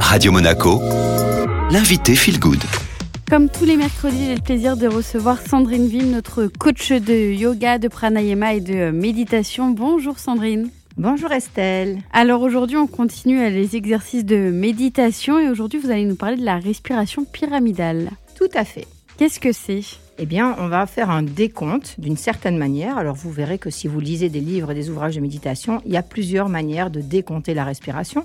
Radio Monaco, l'invité Feel Good. Comme tous les mercredis, j'ai le plaisir de recevoir Sandrine Ville, notre coach de yoga, de pranayama et de méditation. Bonjour Sandrine. Bonjour Estelle. Alors aujourd'hui, on continue les exercices de méditation et aujourd'hui, vous allez nous parler de la respiration pyramidale. Tout à fait. Qu'est-ce que c'est? Eh bien, on va faire un décompte d'une certaine manière. Alors, vous verrez que si vous lisez des livres et des ouvrages de méditation, il y a plusieurs manières de décompter la respiration.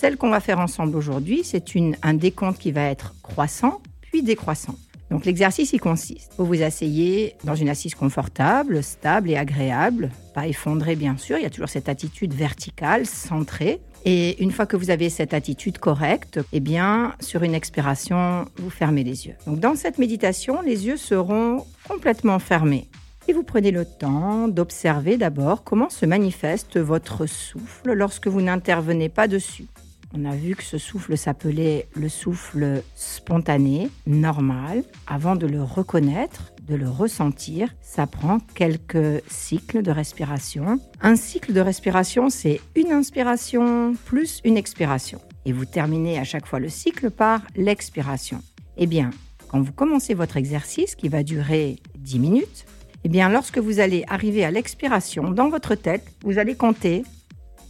Celle qu'on va faire ensemble aujourd'hui, c'est un décompte qui va être croissant puis décroissant. Donc l'exercice il consiste. Vous vous asseyez dans une assise confortable, stable et agréable, pas effondrée bien sûr, il y a toujours cette attitude verticale, centrée. Et une fois que vous avez cette attitude correcte, eh bien, sur une expiration, vous fermez les yeux. Donc dans cette méditation, les yeux seront complètement fermés. Et vous prenez le temps d'observer d'abord comment se manifeste votre souffle lorsque vous n'intervenez pas dessus. On a vu que ce souffle s'appelait le souffle spontané, normal. Avant de le reconnaître, de le ressentir, ça prend quelques cycles de respiration. Un cycle de respiration, c'est une inspiration plus une expiration. Et vous terminez à chaque fois le cycle par l'expiration. Eh bien, quand vous commencez votre exercice qui va durer 10 minutes, eh bien, lorsque vous allez arriver à l'expiration dans votre tête, vous allez compter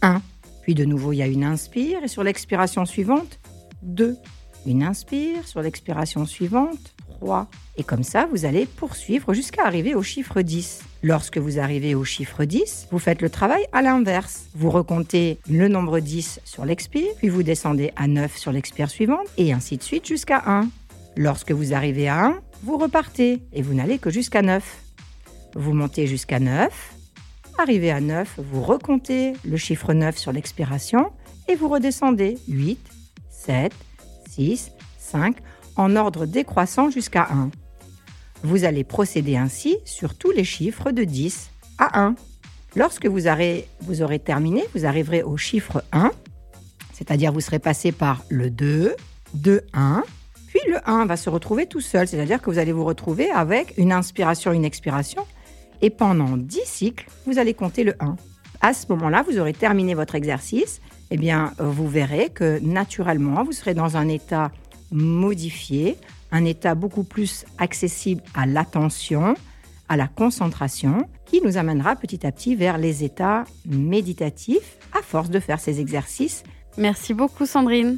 1, puis de nouveau, il y a une inspire et sur l'expiration suivante, 2. Une inspire, sur l'expiration suivante, 3. Et comme ça, vous allez poursuivre jusqu'à arriver au chiffre 10. Lorsque vous arrivez au chiffre 10, vous faites le travail à l'inverse. Vous recomptez le nombre 10 sur l'expire, puis vous descendez à 9 sur l'expire suivante, et ainsi de suite jusqu'à 1. Lorsque vous arrivez à 1, vous repartez, et vous n'allez que jusqu'à 9. Vous montez jusqu'à 9, Arrivé à 9, vous recomptez le chiffre 9 sur l'expiration et vous redescendez 8, 7, 6, 5 en ordre décroissant jusqu'à 1. Vous allez procéder ainsi sur tous les chiffres de 10 à 1. Lorsque vous aurez, vous aurez terminé, vous arriverez au chiffre 1, c'est-à-dire vous serez passé par le 2, 2, 1, puis le 1 va se retrouver tout seul, c'est-à-dire que vous allez vous retrouver avec une inspiration, une expiration et pendant 10 cycles, vous allez compter le 1. À ce moment-là, vous aurez terminé votre exercice. Eh bien, vous verrez que naturellement, vous serez dans un état modifié, un état beaucoup plus accessible à l'attention, à la concentration, qui nous amènera petit à petit vers les états méditatifs à force de faire ces exercices. Merci beaucoup Sandrine.